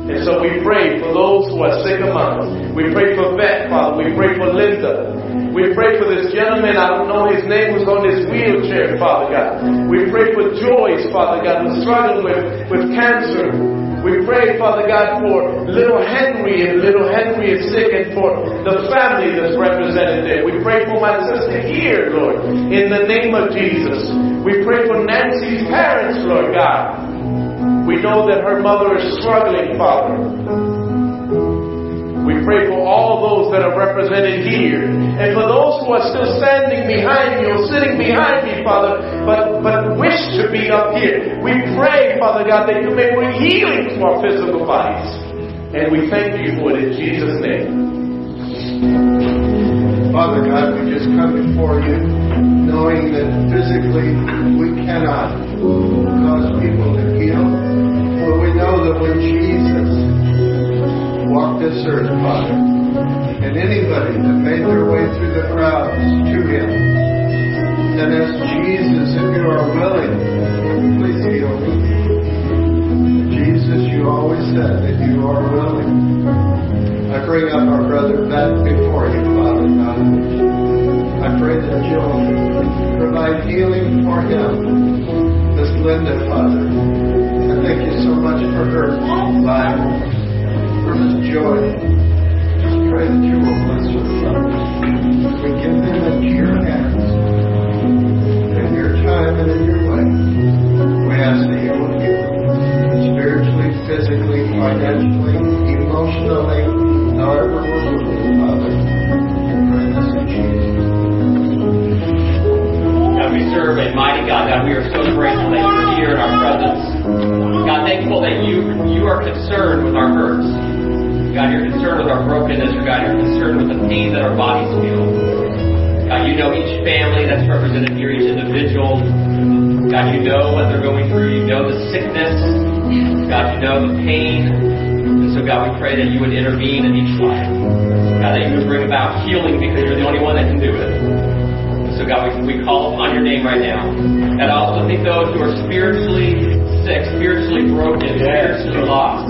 [SPEAKER 1] And so we pray for those who are sick among us. We pray for Beth, Father. We pray for Linda. We pray for this gentleman, I don't know his name, who's on this wheelchair, Father God. We pray for Joyce, Father God, who's struggling with, with cancer. We pray, Father God, for little Henry, and little Henry is sick, and for the family that's represented there. We pray for my sister here, Lord, in the name of Jesus. We pray for Nancy's parents, Lord God. We know that her mother is struggling, Father. We pray for all those that are represented here. And for those who are still standing behind me or sitting behind me, Father, but, but wish to be up here. We pray, Father God, that you may bring healing to our physical bodies. And we thank you for it in Jesus' name.
[SPEAKER 2] Father God, we just come before you knowing that physically we cannot cause people to that when Jesus walked this earth, Father, And anybody that made their way through the crowds to him, then as Jesus, if you are willing, please heal me. Jesus, you always said that you are willing. I bring up our brother Ben before you, Father God. I pray that you'll provide healing for him. Miss Linda, Father. Thank you so much for her life, for Miss Joy. Pray that you will bless her. We give them into your hands. In your time and in your way. We ask that you will them spiritually, physically, financially, emotionally, however we're Father. We pray this in Jesus.
[SPEAKER 3] We serve a mighty God. God, we are so grateful that you're here in our presence. God, thankful that you you are concerned with our hurts. God, you're concerned with our brokenness. God, you're concerned with the pain that our bodies feel. God, you know each family that's represented here, each individual. God, you know what they're going through. You know the sickness. God, you know the pain. And so, God, we pray that you would intervene in each life. God, that you would bring about healing because you're the only one that can do it. So God, we, we call upon your name right now. And I also think those who are spiritually sick, spiritually broken, spiritually lost,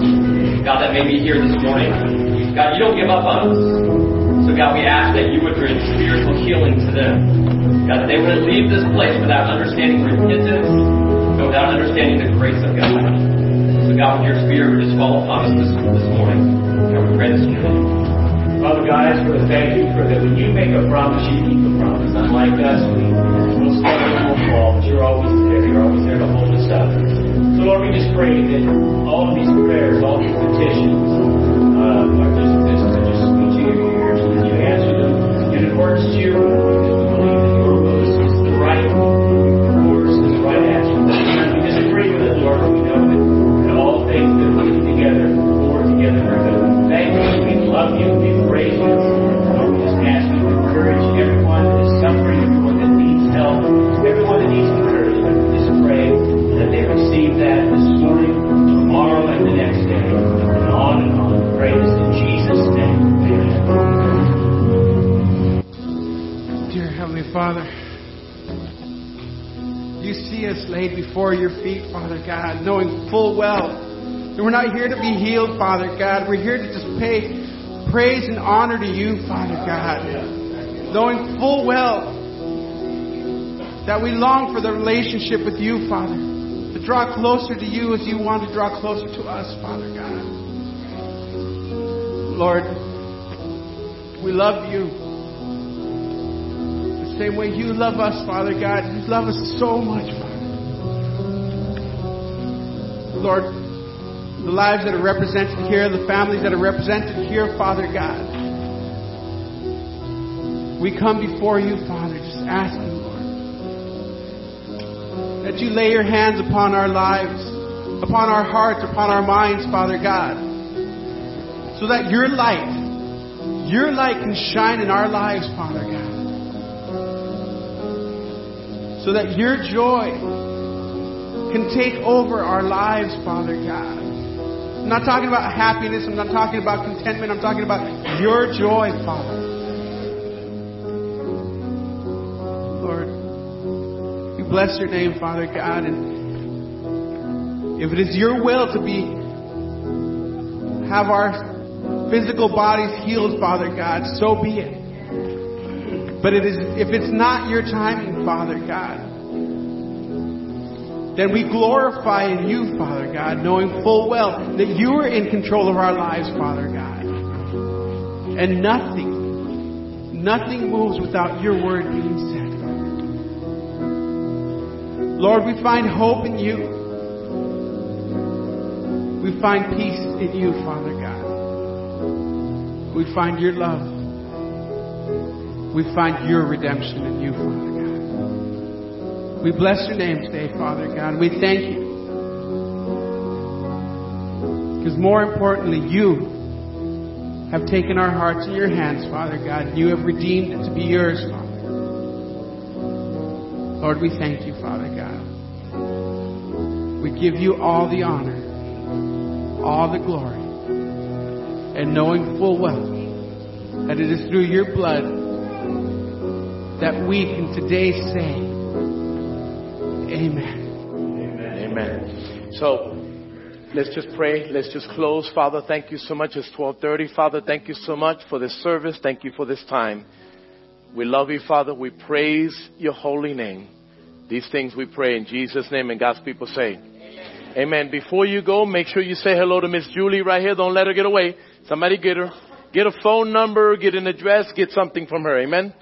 [SPEAKER 3] God, that may be here this morning. God, you don't give up on us. So God, we ask that you would bring spiritual healing to them. God, that they wouldn't leave this place without understanding repentance, but without understanding the grace of God. So God, with your spirit would just fall upon us this, this morning. God, we pray this name.
[SPEAKER 4] Father God, I just want to thank you for that when you make a promise, you keep the promise. Unlike us, we will stumble and will fall, but you're always there. You're always there to hold us up. So Lord, we just pray that all of these prayers, all these petitions, uh, are just, just, just sweet to your ears, you answer them in accordance to your
[SPEAKER 5] Father, you see us laid before your feet, Father God, knowing full well that we're not here to be healed, Father God. We're here to just pay praise and honor to you, Father God, knowing full well that we long for the relationship with you, Father, to draw closer to you as you want to draw closer to us, Father God. Lord, we love you same way you love us, Father God. You love us so much, Father. Lord, the lives that are represented here, the families that are represented here, Father God. We come before you, Father, just asking, Lord, that you lay your hands upon our lives, upon our hearts, upon our minds, Father God, so that your light, your light can shine in our lives, Father God so that your joy can take over our lives, Father God. I'm not talking about happiness, I'm not talking about contentment, I'm talking about your joy, Father. Lord, we bless your name, Father God, and if it is your will to be have our physical bodies healed, Father God, so be it. But it is, if it's not your timing, Father God, then we glorify in you, Father God, knowing full well that you are in control of our lives, Father God. And nothing, nothing moves without your word being said. Lord, we find hope in you. We find peace in you, Father God. We find your love we find your redemption in you, Father God. We bless your name today, Father God. We thank you. Because more importantly, you have taken our hearts in your hands, Father God. And you have redeemed it to be yours, Father. Lord, we thank you, Father God. We give you all the honor, all the glory, and knowing full well that it is through your blood that we can today say, Amen. Amen.
[SPEAKER 1] Amen. So let's just pray. Let's just close. Father, thank you so much. It's 1230. Father, thank you so much for this service. Thank you for this time. We love you, Father. We praise your holy name. These things we pray in Jesus' name and God's people say. Amen. Amen. Before you go, make sure you say hello to Miss Julie right here. Don't let her get away. Somebody get her. Get a phone number, get an address, get something from her. Amen.